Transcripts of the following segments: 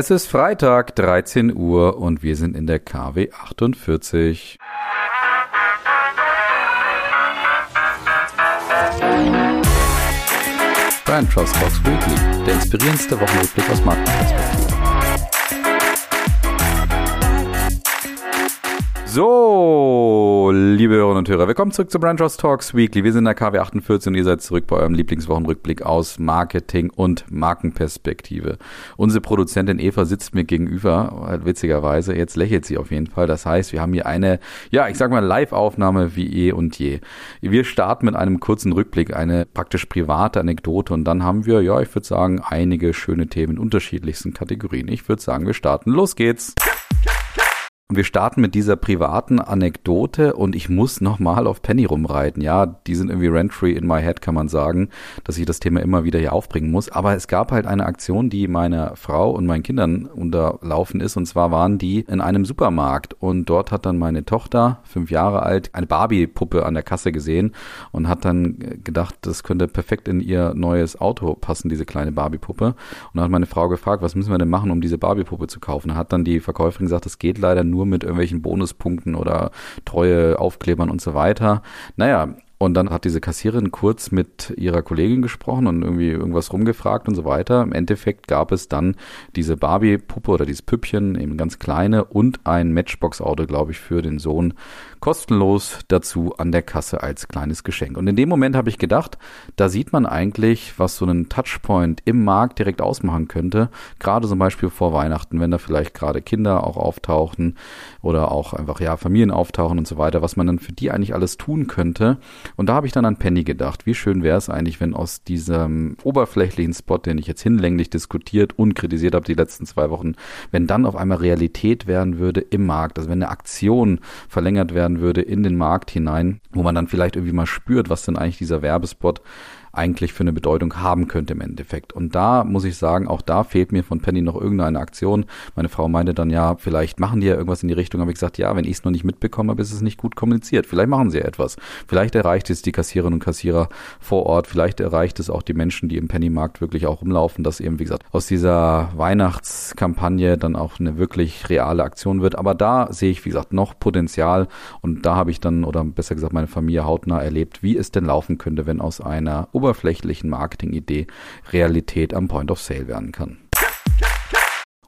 Es ist Freitag, 13 Uhr und wir sind in der KW 48. Brand Trust Talks Weekly, der inspirierendste Wochenrückblick aus Markenperspektive. So, liebe Hörerinnen und Hörer, willkommen zurück zu Brand Trust Talks Weekly. Wir sind in der KW 48 und ihr seid zurück bei eurem Lieblingswochenrückblick aus Marketing und Markenperspektive. Unsere Produzentin Eva sitzt mir gegenüber, witzigerweise. Jetzt lächelt sie auf jeden Fall. Das heißt, wir haben hier eine, ja, ich sag mal Live-Aufnahme wie eh und je. Wir starten mit einem kurzen Rückblick, eine praktisch private Anekdote und dann haben wir, ja, ich würde sagen, einige schöne Themen in unterschiedlichsten Kategorien. Ich würde sagen, wir starten. Los geht's! Und wir starten mit dieser privaten Anekdote und ich muss nochmal auf Penny rumreiten. Ja, die sind irgendwie rent-free in my head, kann man sagen, dass ich das Thema immer wieder hier aufbringen muss. Aber es gab halt eine Aktion, die meiner Frau und meinen Kindern unterlaufen ist. Und zwar waren die in einem Supermarkt und dort hat dann meine Tochter, fünf Jahre alt, eine Barbie-Puppe an der Kasse gesehen und hat dann gedacht, das könnte perfekt in ihr neues Auto passen, diese kleine Barbie-Puppe. Und dann hat meine Frau gefragt, was müssen wir denn machen, um diese Barbie-Puppe zu kaufen? Hat dann die Verkäuferin gesagt, das geht leider nur nur mit irgendwelchen Bonuspunkten oder treue Aufklebern und so weiter. Naja, und dann hat diese Kassiererin kurz mit ihrer Kollegin gesprochen und irgendwie irgendwas rumgefragt und so weiter. Im Endeffekt gab es dann diese Barbie-Puppe oder dieses Püppchen, eben ganz kleine und ein Matchbox-Auto, glaube ich, für den Sohn kostenlos dazu an der Kasse als kleines Geschenk. Und in dem Moment habe ich gedacht, da sieht man eigentlich, was so einen Touchpoint im Markt direkt ausmachen könnte. Gerade zum Beispiel vor Weihnachten, wenn da vielleicht gerade Kinder auch auftauchen oder auch einfach ja Familien auftauchen und so weiter, was man dann für die eigentlich alles tun könnte. Und da habe ich dann an Penny gedacht. Wie schön wäre es eigentlich, wenn aus diesem oberflächlichen Spot, den ich jetzt hinlänglich diskutiert und kritisiert habe die letzten zwei Wochen, wenn dann auf einmal Realität werden würde im Markt, also wenn eine Aktion verlängert werden werden würde in den Markt hinein, wo man dann vielleicht irgendwie mal spürt, was denn eigentlich dieser Werbespot eigentlich für eine Bedeutung haben könnte im Endeffekt. Und da muss ich sagen, auch da fehlt mir von Penny noch irgendeine Aktion. Meine Frau meinte dann, ja, vielleicht machen die ja irgendwas in die Richtung. Habe ich gesagt, ja, wenn ich es noch nicht mitbekomme, ist es nicht gut kommuniziert. Vielleicht machen sie ja etwas. Vielleicht erreicht es die Kassiererinnen und Kassierer vor Ort. Vielleicht erreicht es auch die Menschen, die im Pennymarkt wirklich auch rumlaufen, dass eben, wie gesagt, aus dieser Weihnachtskampagne dann auch eine wirklich reale Aktion wird. Aber da sehe ich, wie gesagt, noch Potenzial. Und da habe ich dann, oder besser gesagt, meine Familie hautnah erlebt, wie es denn laufen könnte, wenn aus einer oberflächlichen Marketingidee Realität am Point of Sale werden kann.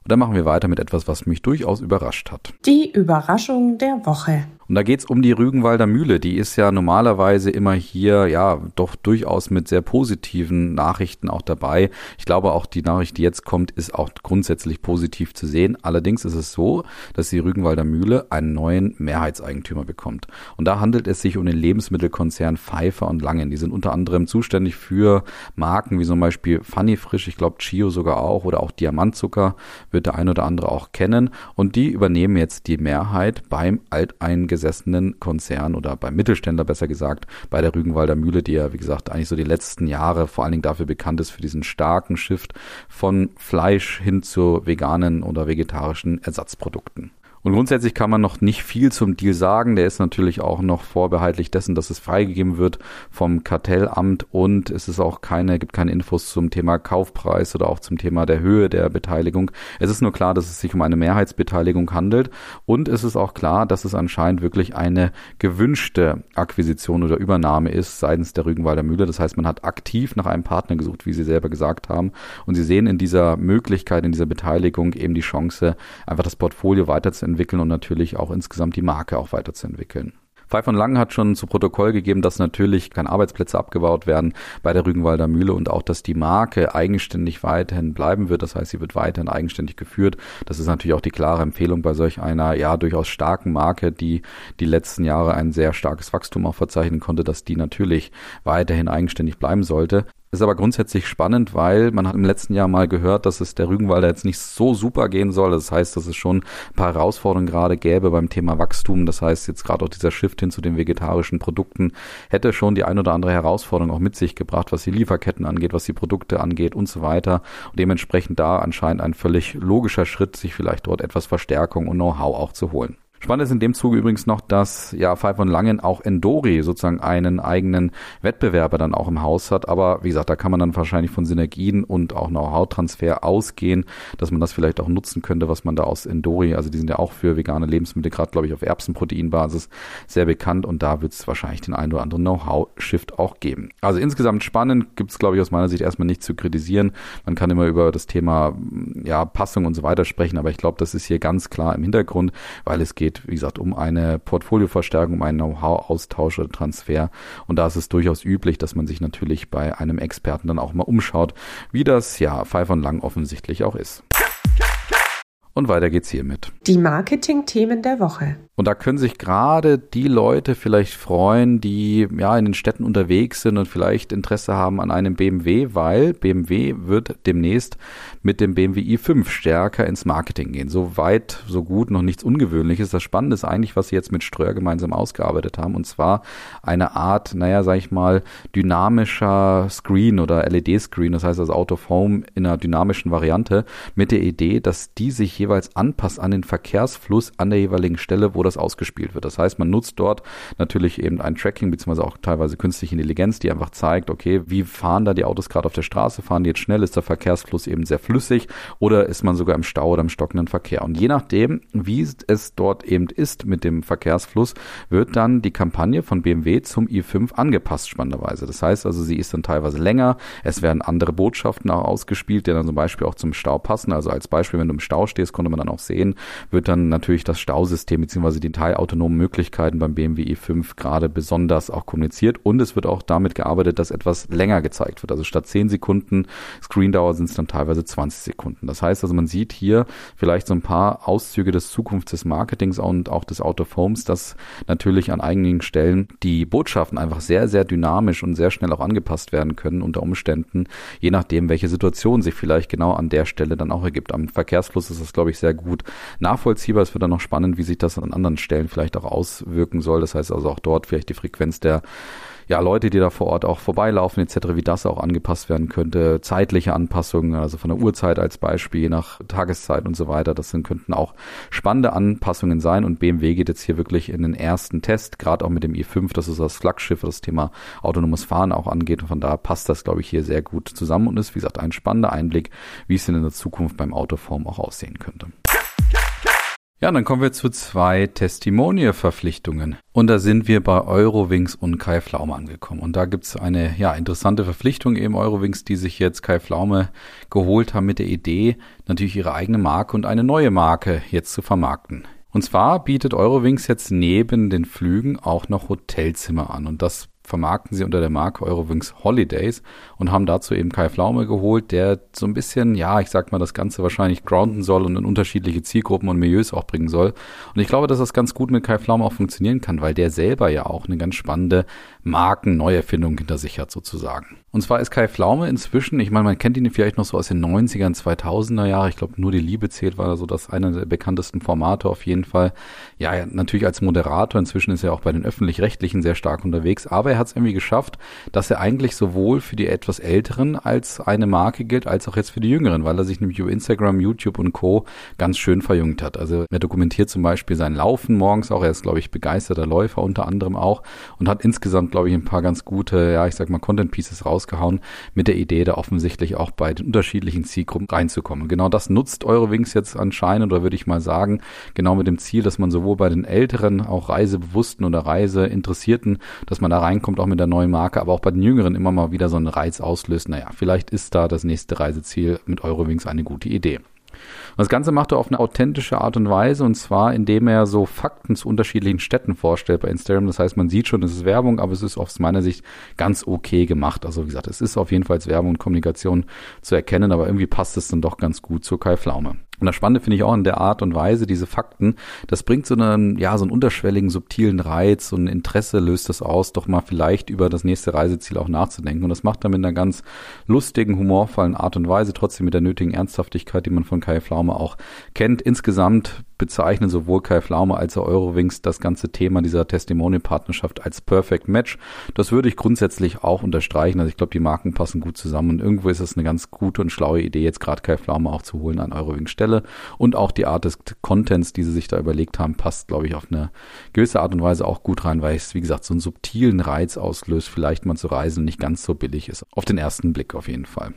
Und dann machen wir weiter mit etwas, was mich durchaus überrascht hat. Die Überraschung der Woche. Und da geht's um die Rügenwalder Mühle. Die ist ja normalerweise immer hier, ja, doch durchaus mit sehr positiven Nachrichten auch dabei. Ich glaube, auch die Nachricht, die jetzt kommt, ist auch grundsätzlich positiv zu sehen. Allerdings ist es so, dass die Rügenwalder Mühle einen neuen Mehrheitseigentümer bekommt. Und da handelt es sich um den Lebensmittelkonzern Pfeiffer und Langen. Die sind unter anderem zuständig für Marken wie zum Beispiel Funny Frisch, ich glaube Chio sogar auch, oder auch Diamantzucker wird der ein oder andere auch kennen. Und die übernehmen jetzt die Mehrheit beim alteingesessenen alteingesessenen Konzern oder beim Mittelständler besser gesagt, bei der Rügenwalder Mühle, die ja, wie gesagt, eigentlich so die letzten Jahre vor allen Dingen dafür bekannt ist, für diesen starken Shift von Fleisch hin zu veganen oder vegetarischen Ersatzprodukten. Und grundsätzlich kann man noch nicht viel zum Deal sagen. Der ist natürlich auch noch vorbehaltlich dessen, dass es freigegeben wird vom Kartellamt und es ist auch keine, gibt keine Infos zum Thema Kaufpreis oder auch zum Thema der Höhe der Beteiligung. Es ist nur klar, dass es sich um eine Mehrheitsbeteiligung handelt und es ist auch klar, dass es anscheinend wirklich eine gewünschte Akquisition oder Übernahme ist seitens der Rügenwalder Mühle. Das heißt, man hat aktiv nach einem Partner gesucht, wie Sie selber gesagt haben. Und Sie sehen in dieser Möglichkeit, in dieser Beteiligung eben die Chance, einfach das Portfolio weiterzuentwickeln weiterzuentwickeln und natürlich auch insgesamt die Marke auch weiterzuentwickeln. Pfeif von Lang hat schon zu Protokoll gegeben, dass natürlich keine Arbeitsplätze abgebaut werden bei der Rügenwalder Mühle und auch, dass die Marke eigenständig weiterhin bleiben wird. Das heißt, sie wird weiterhin eigenständig geführt. Das ist natürlich auch die klare Empfehlung bei solch einer, ja, durchaus starken Marke, die die letzten Jahre ein sehr starkes Wachstum auch verzeichnen konnte, dass die natürlich weiterhin eigenständig bleiben sollte. Ist aber grundsätzlich spannend, weil man hat im letzten Jahr mal gehört, dass es der Rügenwalder jetzt nicht so super gehen soll. Das heißt, dass es schon ein paar Herausforderungen gerade gäbe beim Thema Wachstum. Das heißt, jetzt gerade auch dieser Shift hin zu den vegetarischen Produkten hätte schon die ein oder andere Herausforderung auch mit sich gebracht, was die Lieferketten angeht, was die Produkte angeht und so weiter. Und dementsprechend da anscheinend ein völlig logischer Schritt, sich vielleicht dort etwas Verstärkung und Know-how auch zu holen. Spannend ist in dem Zuge übrigens noch, dass ja Five von Langen auch Endori sozusagen einen eigenen Wettbewerber dann auch im Haus hat. Aber wie gesagt, da kann man dann wahrscheinlich von Synergien und auch Know-how-Transfer ausgehen, dass man das vielleicht auch nutzen könnte, was man da aus Endori, also die sind ja auch für vegane Lebensmittel, gerade glaube ich auf Erbsenproteinbasis sehr bekannt und da wird es wahrscheinlich den einen oder anderen Know-how-Shift auch geben. Also insgesamt spannend, gibt es glaube ich aus meiner Sicht erstmal nicht zu kritisieren. Man kann immer über das Thema ja, Passung und so weiter sprechen, aber ich glaube, das ist hier ganz klar im Hintergrund, weil es geht geht, wie gesagt, um eine Portfolioverstärkung, um einen Know-how-Austausch oder Transfer. Und da ist es durchaus üblich, dass man sich natürlich bei einem Experten dann auch mal umschaut, wie das ja Pfeiffer Lang offensichtlich auch ist. Und weiter geht's hiermit. Die Marketing-Themen der Woche. Und da können sich gerade die Leute vielleicht freuen, die ja in den Städten unterwegs sind und vielleicht Interesse haben an einem BMW, weil BMW wird demnächst mit dem BMW i5 stärker ins Marketing gehen. So weit, so gut, noch nichts Ungewöhnliches. Das Spannende ist eigentlich, was sie jetzt mit Ströer gemeinsam ausgearbeitet haben, und zwar eine Art, naja, sag ich mal, dynamischer Screen oder LED-Screen, das heißt also Out of Home in einer dynamischen Variante, mit der Idee, dass die sich jeweils anpasst an den Verkehrsfluss an der jeweiligen Stelle, wo das ausgespielt wird. Das heißt, man nutzt dort natürlich eben ein Tracking beziehungsweise auch teilweise künstliche Intelligenz, die einfach zeigt, okay, wie fahren da die Autos gerade auf der Straße, fahren die jetzt schnell, ist der Verkehrsfluss eben sehr flüssig oder ist man sogar im Stau oder im stockenden Verkehr. Und je nachdem, wie es dort eben ist mit dem Verkehrsfluss, wird dann die Kampagne von BMW zum i5 angepasst, spannenderweise. Das heißt also, sie ist dann teilweise länger, es werden andere Botschaften auch ausgespielt, die dann zum Beispiel auch zum Stau passen. Also als Beispiel, wenn du im Stau stehst, das konnte man dann auch sehen, wird dann natürlich das Stausystem bzw. die teilautonomen Möglichkeiten beim BMW i5 gerade besonders auch kommuniziert und es wird auch damit gearbeitet, dass etwas länger gezeigt wird. Also statt 10 Sekunden Screendauer sind es dann teilweise 20 Sekunden. Das heißt also, man sieht hier vielleicht so ein paar Auszüge des Zukunfts des Marketings und auch des Out of Homes, dass natürlich an einigen Stellen die Botschaften einfach sehr, sehr dynamisch und sehr schnell auch angepasst werden können unter Umständen, je nachdem, welche Situation sich vielleicht genau an der Stelle dann auch ergibt. Am Verkehrsfluss ist das, glaube ich, sehr gut nachvollziehbar. Es wird dann noch spannend, wie sich das an anderen Stellen vielleicht auch auswirken soll. Das heißt also auch dort vielleicht die Frequenz der ja, Leute, die da vor Ort auch vorbeilaufen etc., wie das auch angepasst werden könnte, zeitliche Anpassungen, also von der Uhrzeit als Beispiel, je nach Tageszeit und so weiter, das sind, könnten auch spannende Anpassungen sein und BMW geht jetzt hier wirklich in den ersten Test, gerade auch mit dem i5, das ist das Flaggschiff, das Thema autonomes Fahren auch angeht und von da passt das, glaube ich, hier sehr gut zusammen und ist, wie gesagt, ein spannender Einblick, wie es denn in der Zukunft beim Autoform auch aussehen könnte. Ja, dann kommen wir zu zwei Testimonial-Verpflichtungen. Und da sind wir bei Eurowings und Kai Pflaume angekommen. Und da gibt's eine ja, interessante Verpflichtung eben Eurowings, die sich jetzt Kai Pflaume geholt haben mit der Idee, natürlich ihre eigene Marke und eine neue Marke jetzt zu vermarkten. Und zwar bietet Eurowings jetzt neben den Flügen auch noch Hotelzimmer an. Und das vermarkten sie unter der Marke Eurowings Holidays und haben dazu eben Kai Pflaume geholt, der so ein bisschen, ja, ich sag mal, das Ganze wahrscheinlich grounden soll und in unterschiedliche Zielgruppen und Milieus auch bringen soll. Und ich glaube, dass das ganz gut mit Kai Pflaume auch funktionieren kann, weil der selber ja auch eine ganz spannende Markenneuerfindung hinter sich hat sozusagen. Und zwar ist Kai Pflaume inzwischen, ich meine, man kennt ihn vielleicht noch so aus den 90ern, 2000er Jahre. Ich glaube, nur die Liebe zählt, war so das eine der bekanntesten Formate auf jeden Fall. Ja, natürlich als Moderator. Inzwischen ist er auch bei den Öffentlich-Rechtlichen sehr stark unterwegs. Aber er hat es irgendwie geschafft, dass er eigentlich sowohl für die etwas Älteren als eine Marke gilt, als auch jetzt für die Jüngeren, weil er sich nämlich über Instagram, YouTube und Co. ganz schön verjüngt hat. Also er dokumentiert zum Beispiel sein Laufen morgens auch. Er ist, glaube ich, begeisterter Läufer unter anderem auch und hat insgesamt, glaube ich, ein paar ganz gute, ja, ich sag mal, Content Pieces raus rausgehauen, mit der Idee, da offensichtlich auch bei den unterschiedlichen Zielgruppen reinzukommen. Genau das nutzt Eurowings jetzt anscheinend, oder würde ich mal sagen, genau mit dem Ziel, dass man sowohl bei den älteren, auch Reisebewussten oder Reiseinteressierten, dass man da reinkommt, auch mit der neuen Marke, aber auch bei den Jüngeren immer mal wieder so einen Reiz auslöst. Naja, vielleicht ist da das nächste Reiseziel mit Eurowings eine gute Idee. Das Ganze macht er auf eine authentische Art und Weise und zwar, indem er so Fakten zu unterschiedlichen Städten vorstellt bei Instagram. Das heißt, man sieht schon, es ist Werbung, aber es ist aus meiner Sicht ganz okay gemacht. Also wie gesagt, es ist auf jeden Fall Werbung und Kommunikation zu erkennen, aber irgendwie passt es dann doch ganz gut zu Kai Pflaume. Und das Spannende finde ich auch in der Art und Weise, diese Fakten, das bringt so einen, ja, so einen unterschwelligen, subtilen Reiz, so Interesse löst das aus, doch mal vielleicht über das nächste Reiseziel auch nachzudenken. Und das macht er mit einer ganz lustigen, humorvollen Art und Weise, trotzdem mit der nötigen Ernsthaftigkeit, die man von Kai Pflaume auch kennt. Insgesamt bezeichnen sowohl Kai Flaume als auch Eurowings das ganze Thema dieser Testimonial-Partnerschaft als Perfect Match. Das würde ich grundsätzlich auch unterstreichen. Also ich glaube, die Marken passen gut zusammen und irgendwo ist es eine ganz gute und schlaue Idee, jetzt gerade Kai Flaume auch zu holen an Eurowings Stelle. Und auch die Art des Contents, die sie sich da überlegt haben, passt, glaube ich, auf eine gewisse Art und Weise auch gut rein, weil es, wie gesagt, so einen subtilen Reiz auslöst, vielleicht mal zu reisen, nicht ganz so billig ist. Auf den ersten Blick auf jeden Fall.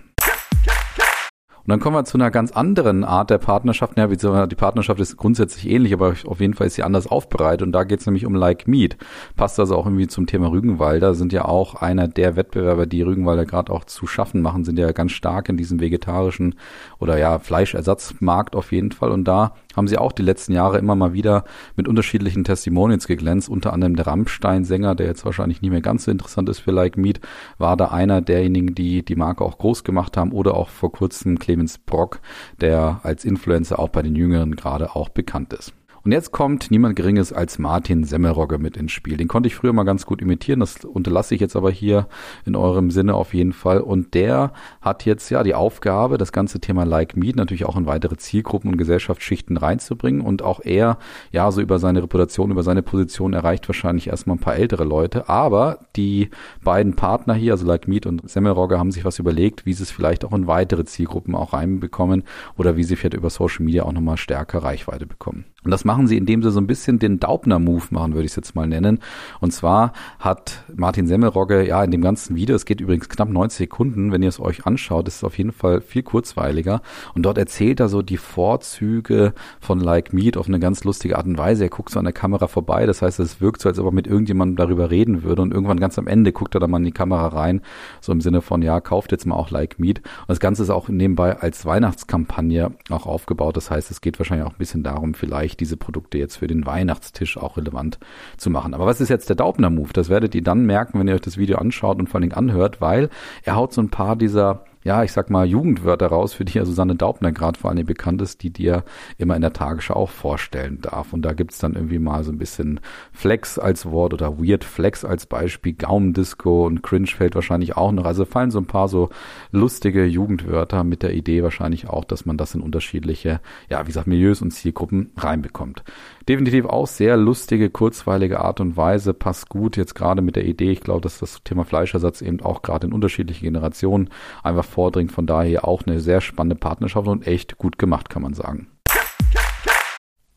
Und dann kommen wir zu einer ganz anderen Art der Partnerschaft. Ja, die Partnerschaft ist grundsätzlich ähnlich, aber auf jeden Fall ist sie anders aufbereitet. Und da geht es nämlich um Like Meat. Passt also auch irgendwie zum Thema Rügenwalder. Sind ja auch einer der Wettbewerber, die Rügenwalder gerade auch zu schaffen machen, sind ja ganz stark in diesem vegetarischen oder ja Fleischersatzmarkt auf jeden Fall. Und da haben sie auch die letzten Jahre immer mal wieder mit unterschiedlichen Testimonials geglänzt. Unter anderem der Rammstein-Sänger, der jetzt wahrscheinlich nicht mehr ganz so interessant ist für Like Meat, war da einer derjenigen, die die Marke auch groß gemacht haben. Oder auch vor kurzem Clemens Brock, der als Influencer auch bei den Jüngeren gerade auch bekannt ist. Und jetzt kommt niemand Geringes als Martin Semmelrogge mit ins Spiel. Den konnte ich früher mal ganz gut imitieren, das unterlasse ich jetzt aber hier in eurem Sinne auf jeden Fall. Und der hat jetzt ja die Aufgabe, das ganze Thema Like Meet natürlich auch in weitere Zielgruppen und Gesellschaftsschichten reinzubringen. Und auch er, ja, so über seine Reputation, über seine Position erreicht wahrscheinlich erstmal ein paar ältere Leute. Aber die beiden Partner hier, also Like Meet und Semmelrogge, haben sich was überlegt, wie sie es vielleicht auch in weitere Zielgruppen auch reinbekommen oder wie sie vielleicht über Social Media auch nochmal stärker Reichweite bekommen. Und das machen sie, indem sie so ein bisschen den Daubner-Move machen, würde ich es jetzt mal nennen. Und zwar hat Martin Semmelrogge, ja, in dem ganzen Video, es geht übrigens knapp 90 Sekunden, wenn ihr es euch anschaut, ist es auf jeden Fall viel kurzweiliger. Und dort erzählt er so die Vorzüge von Like Meat auf eine ganz lustige Art und Weise. Er guckt so an der Kamera vorbei, das heißt, es wirkt so, als ob er mit irgendjemandem darüber reden würde. Und irgendwann ganz am Ende guckt er dann mal in die Kamera rein, so im Sinne von, ja, kauft jetzt mal auch Like Meat. Und das Ganze ist auch nebenbei als Weihnachtskampagne auch aufgebaut. Das heißt, es geht wahrscheinlich auch ein bisschen darum, vielleicht wirklich diese Produkte jetzt für den Weihnachtstisch auch relevant zu machen. Aber was ist jetzt der Daubner-Move? Das werdet ihr dann merken, wenn ihr euch das Video anschaut und vor allem anhört, weil er haut so ein paar dieser ja, ich sag mal, Jugendwörter raus, für die ja Susanne Daubner gerade vor allem bekannt ist, die dir immer in der Tagesschau auch vorstellen darf. Und da gibt's dann irgendwie mal so ein bisschen Flex als Wort oder Weird Flex als Beispiel, Gaumendisco und Cringe fällt wahrscheinlich auch noch. Also fallen so ein paar so lustige Jugendwörter mit der Idee wahrscheinlich auch, dass man das in unterschiedliche, ja, wie gesagt, Milieus und Zielgruppen reinbekommt. Definitiv auch sehr lustige, kurzweilige Art und Weise, passt gut jetzt gerade mit der Idee. Ich glaube, dass das Thema Fleischersatz eben auch gerade in unterschiedlichen Generationen einfach vordringt. Von daher auch eine sehr spannende Partnerschaft und echt gut gemacht, kann man sagen.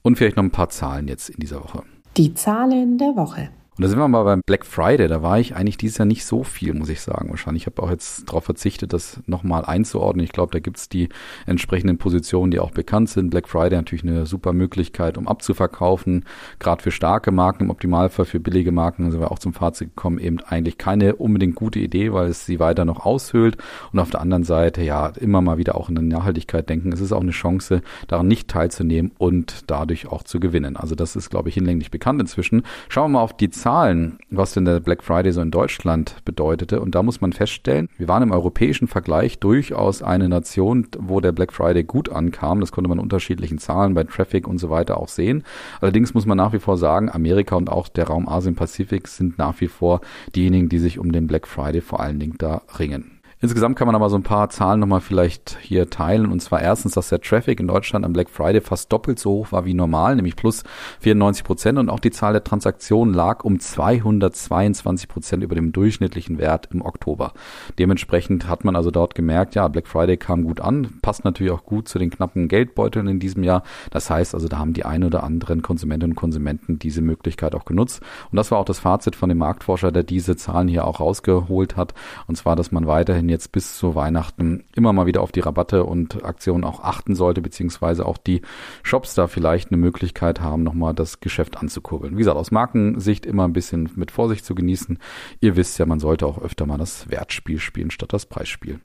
Und vielleicht noch ein paar Zahlen jetzt in dieser Woche. Die Zahlen der Woche. Und da sind wir mal beim Black Friday. Da war ich eigentlich dieses Jahr nicht so viel, muss ich sagen. Wahrscheinlich. Ich habe auch jetzt darauf verzichtet, das nochmal einzuordnen. Ich glaube, da gibt's die entsprechenden Positionen, die auch bekannt sind. Black Friday natürlich eine super Möglichkeit, um abzuverkaufen. Gerade für starke Marken, im Optimalfall für billige Marken sind wir auch zum Fazit gekommen, eben eigentlich keine unbedingt gute Idee, weil es sie weiter noch aushöhlt. Und auf der anderen Seite, ja, immer mal wieder auch in der Nachhaltigkeit denken. Es ist auch eine Chance, daran nicht teilzunehmen und dadurch auch zu gewinnen. Also das ist, glaube ich, hinlänglich bekannt inzwischen. Schauen wir mal auf die Zahlen, was denn der Black Friday so in Deutschland bedeutete. Und da muss man feststellen, wir waren im europäischen Vergleich durchaus eine Nation, wo der Black Friday gut ankam. Das konnte man unterschiedlichen Zahlen bei Traffic und so weiter auch sehen. Allerdings muss man nach wie vor sagen, Amerika und auch der Raum Asien-Pazifik sind nach wie vor diejenigen, die sich um den Black Friday vor allen Dingen da ringen. Insgesamt kann man aber so ein paar Zahlen nochmal vielleicht hier teilen. Und zwar erstens, dass der Traffic in Deutschland am Black Friday fast doppelt so hoch war wie normal, nämlich plus 94 Prozent. Und auch die Zahl der Transaktionen lag um 222 Prozent über dem durchschnittlichen Wert im Oktober. Dementsprechend hat man also dort gemerkt, ja, Black Friday kam gut an, passt natürlich auch gut zu den knappen Geldbeuteln in diesem Jahr. Das heißt also, da haben die ein oder anderen Konsumentinnen und Konsumenten diese Möglichkeit auch genutzt. Und das war auch das Fazit von dem Marktforscher, der diese Zahlen hier auch rausgeholt hat. Und zwar, dass man weiterhin weiterhin jetzt bis zu Weihnachten immer mal wieder auf die Rabatte und Aktionen auch achten sollte, beziehungsweise auch die Shops da vielleicht eine Möglichkeit haben, nochmal das Geschäft anzukurbeln. Wie gesagt, aus Markensicht immer ein bisschen mit Vorsicht zu genießen. Ihr wisst ja, man sollte auch öfter mal das Wertspiel spielen statt das Preisspiel.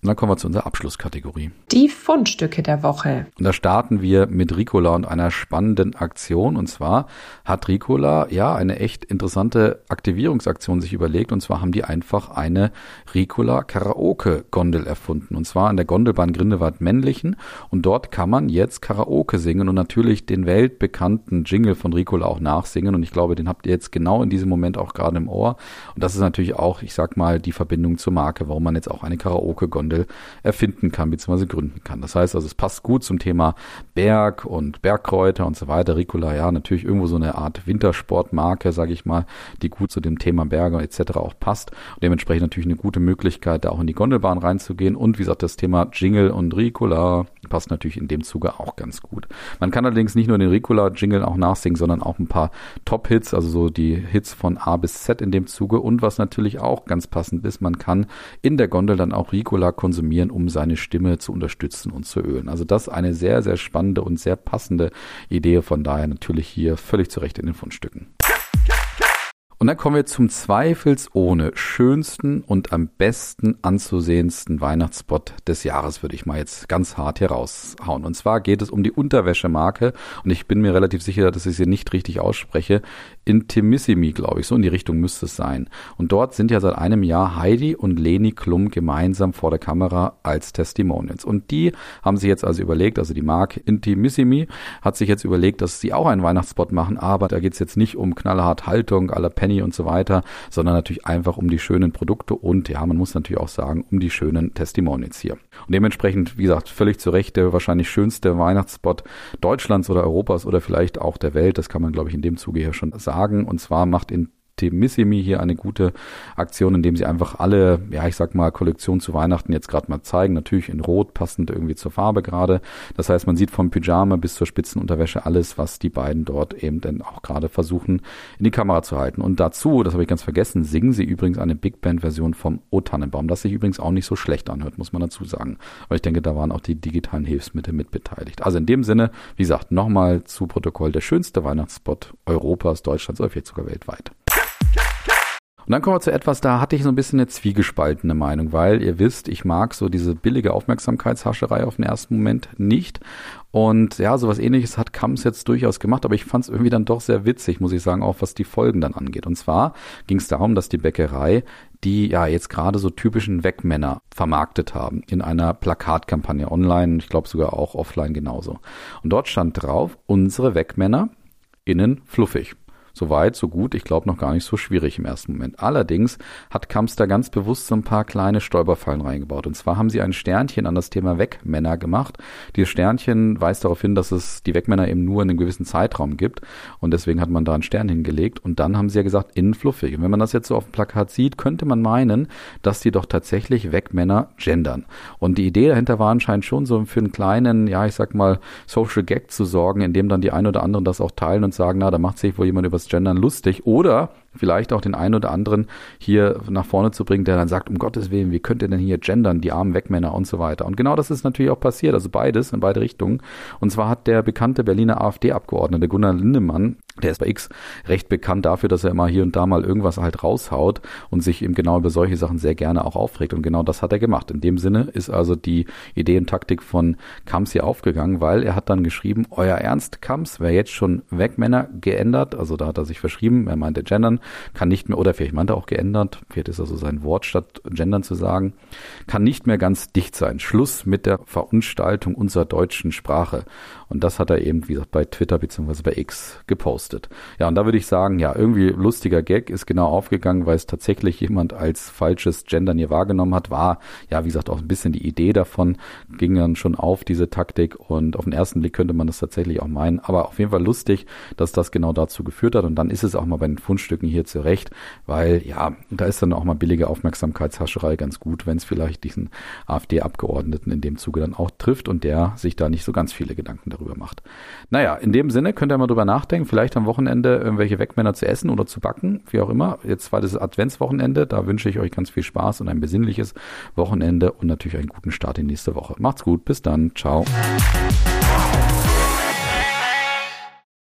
Und dann kommen wir zu unserer Abschlusskategorie. Die Fundstücke der Woche. Und da starten wir mit Ricola und einer spannenden Aktion. Und zwar hat Ricola ja eine echt interessante Aktivierungsaktion sich überlegt. Und zwar haben die einfach eine Ricola Karaoke Gondel erfunden. Und zwar an der Gondelbahn Grindewald Männlichen. Und dort kann man jetzt Karaoke singen und natürlich den weltbekannten Jingle von Ricola auch nachsingen. Und ich glaube, den habt ihr jetzt genau in diesem Moment auch gerade im Ohr. Und das ist natürlich auch, ich sag mal, die Verbindung zur Marke, warum man jetzt auch eine Karaoke Gondel Gondel erfinden kann bzw. gründen kann. Das heißt also, es passt gut zum Thema Berg und Bergkräuter und so weiter. Ricola, ja, natürlich irgendwo so eine Art Wintersportmarke, sage ich mal, die gut zu dem Thema Berge etc. auch passt. Und dementsprechend natürlich eine gute Möglichkeit, da auch in die Gondelbahn reinzugehen. Und wie gesagt, das Thema Jingle und Ricola passt natürlich in dem Zuge auch ganz gut. Man kann allerdings nicht nur den Ricola-Jingle auch nachsingen, sondern auch ein paar Top-Hits, also so die Hits von A bis Z in dem Zuge. Und was natürlich auch ganz passend ist, man kann in der Gondel dann auch Ricola konsumieren, um seine Stimme zu unterstützen und zu ölen. Also das eine sehr, sehr spannende und sehr passende Idee. Von daher natürlich hier völlig zurecht in den Fundstücken. Und dann kommen wir zum zweifelsohne schönsten und am besten anzusehendsten Weihnachtsspot des Jahres, würde ich mal jetzt ganz hart hier raushauen. Und zwar geht es um die Unterwäschemarke und ich bin mir relativ sicher, dass ich sie nicht richtig ausspreche. Intimissimi, glaube ich, so in die Richtung müsste es sein. Und dort sind ja seit einem Jahr Heidi und Leni Klum gemeinsam vor der Kamera als Testimonials. Und die haben sich jetzt also überlegt, also die Marke Intimissimi hat sich jetzt überlegt, dass sie auch einen Weihnachtsspot machen, aber da geht es jetzt nicht um knallhart Haltung aller Pen Penny und so weiter, sondern natürlich einfach um die schönen Produkte und ja, man muss natürlich auch sagen, um die schönen Testimonials hier. Und dementsprechend, wie gesagt, völlig zu Recht der wahrscheinlich schönste Weihnachtsspot Deutschlands oder Europas oder vielleicht auch der Welt. Das kann man, glaube ich, in dem Zuge hier schon sagen. Und zwar macht in Optimissimi hier eine gute Aktion, indem sie einfach alle, ja, ich sag mal, Kollektionen zu Weihnachten jetzt gerade mal zeigen. Natürlich in Rot, passend irgendwie zur Farbe gerade. Das heißt, man sieht vom Pyjama bis zur Spitzenunterwäsche alles, was die beiden dort eben dann auch gerade versuchen, in die Kamera zu halten. Und dazu, das habe ich ganz vergessen, singen sie übrigens eine Big Band-Version vom O Tannenbaum, das sich übrigens auch nicht so schlecht anhört, muss man dazu sagen. Weil ich denke, da waren auch die digitalen Hilfsmittel mit beteiligt. Also in dem Sinne, wie gesagt, nochmal zu Protokoll der schönste Weihnachtsspot Europas, Deutschlands oder sogar weltweit. Und dann kommen wir zu etwas, da hatte ich so ein bisschen eine zwiegespaltene Meinung, weil ihr wisst, ich mag so diese billige Aufmerksamkeitshascherei auf den ersten Moment nicht. Und ja, sowas ähnliches hat Kams jetzt durchaus gemacht, aber ich fand es irgendwie dann doch sehr witzig, muss ich sagen, auch was die Folgen dann angeht. Und zwar ging es darum, dass die Bäckerei die ja jetzt gerade so typischen Wegmänner vermarktet haben in einer Plakatkampagne online, ich glaube sogar auch offline genauso. Und dort stand drauf, unsere Wegmänner innen fluffig. So weit, so gut, ich glaube noch gar nicht so schwierig im ersten Moment. Allerdings hat Kamps da ganz bewusst so ein paar kleine Stolperfallen reingebaut. Und zwar haben sie ein Sternchen an das Thema Wegmänner gemacht. Dieses Sternchen weist darauf hin, dass es die Wegmänner eben nur in einem gewissen Zeitraum gibt. Und deswegen hat man da einen Stern hingelegt. Und dann haben sie ja gesagt, innen fluffig. Und wenn man das jetzt so auf dem Plakat sieht, könnte man meinen, dass die doch tatsächlich Wegmänner gendern. Und die Idee dahinter war anscheinend schon so für einen kleinen, ja, ich sag mal, Social Gag zu sorgen, indem dann die ein oder anderen das auch teilen und sagen, na, da macht sich wohl jemand übers Gendern lustig oder vielleicht auch den einen oder anderen hier nach vorne zu bringen, der dann sagt, um Gottes Willen, wie könnt ihr denn hier gendern, die armen Wegmänner und so weiter. Und genau das ist natürlich auch passiert, also beides in beide Richtungen. Und zwar hat der bekannte Berliner AfD-Abgeordnete Gunnar Lindemann, der ist bei X recht bekannt dafür, dass er immer hier und da mal irgendwas halt raushaut und sich eben genau über solche Sachen sehr gerne auch aufregt. Und genau das hat er gemacht. In dem Sinne ist also die Idee und Taktik von Kams hier aufgegangen, weil er hat dann geschrieben, euer Ernst, Kams, wer jetzt schon Wegmänner geändert, also da hat er sich verschrieben, er meinte gendern, kann nicht mehr, oder vielleicht meinte er auch geändert, vielleicht ist also sein Wort statt gendern zu sagen, kann nicht mehr ganz dicht sein. Schluss mit der Verunstaltung unserer deutschen Sprache. Und das hat er eben, wie gesagt, bei Twitter bzw. bei X gepostet. Ja, und da würde ich sagen, ja, irgendwie lustiger Gag ist genau aufgegangen, weil es tatsächlich jemand als falsches Gendern hier wahrgenommen hat, war, ja, wie gesagt, auch ein bisschen die Idee davon, ging dann schon auf diese Taktik und auf den ersten Blick könnte man das tatsächlich auch meinen, aber auf jeden Fall lustig, dass das genau dazu geführt hat und dann ist es auch mal bei den Fundstücken hier zurecht, weil ja, da ist dann auch mal billige Aufmerksamkeitshascherei ganz gut, wenn es vielleicht diesen AfD-Abgeordneten in dem Zuge dann auch trifft und der sich da nicht so ganz viele Gedanken darüber macht. Naja, in dem Sinne könnt ihr mal drüber nachdenken, vielleicht am Wochenende irgendwelche Wegmänner zu essen oder zu backen, wie auch immer. Jetzt war das Adventswochenende, da wünsche ich euch ganz viel Spaß und ein besinnliches Wochenende und natürlich einen guten Start in nächste Woche. Macht's gut, bis dann, ciao.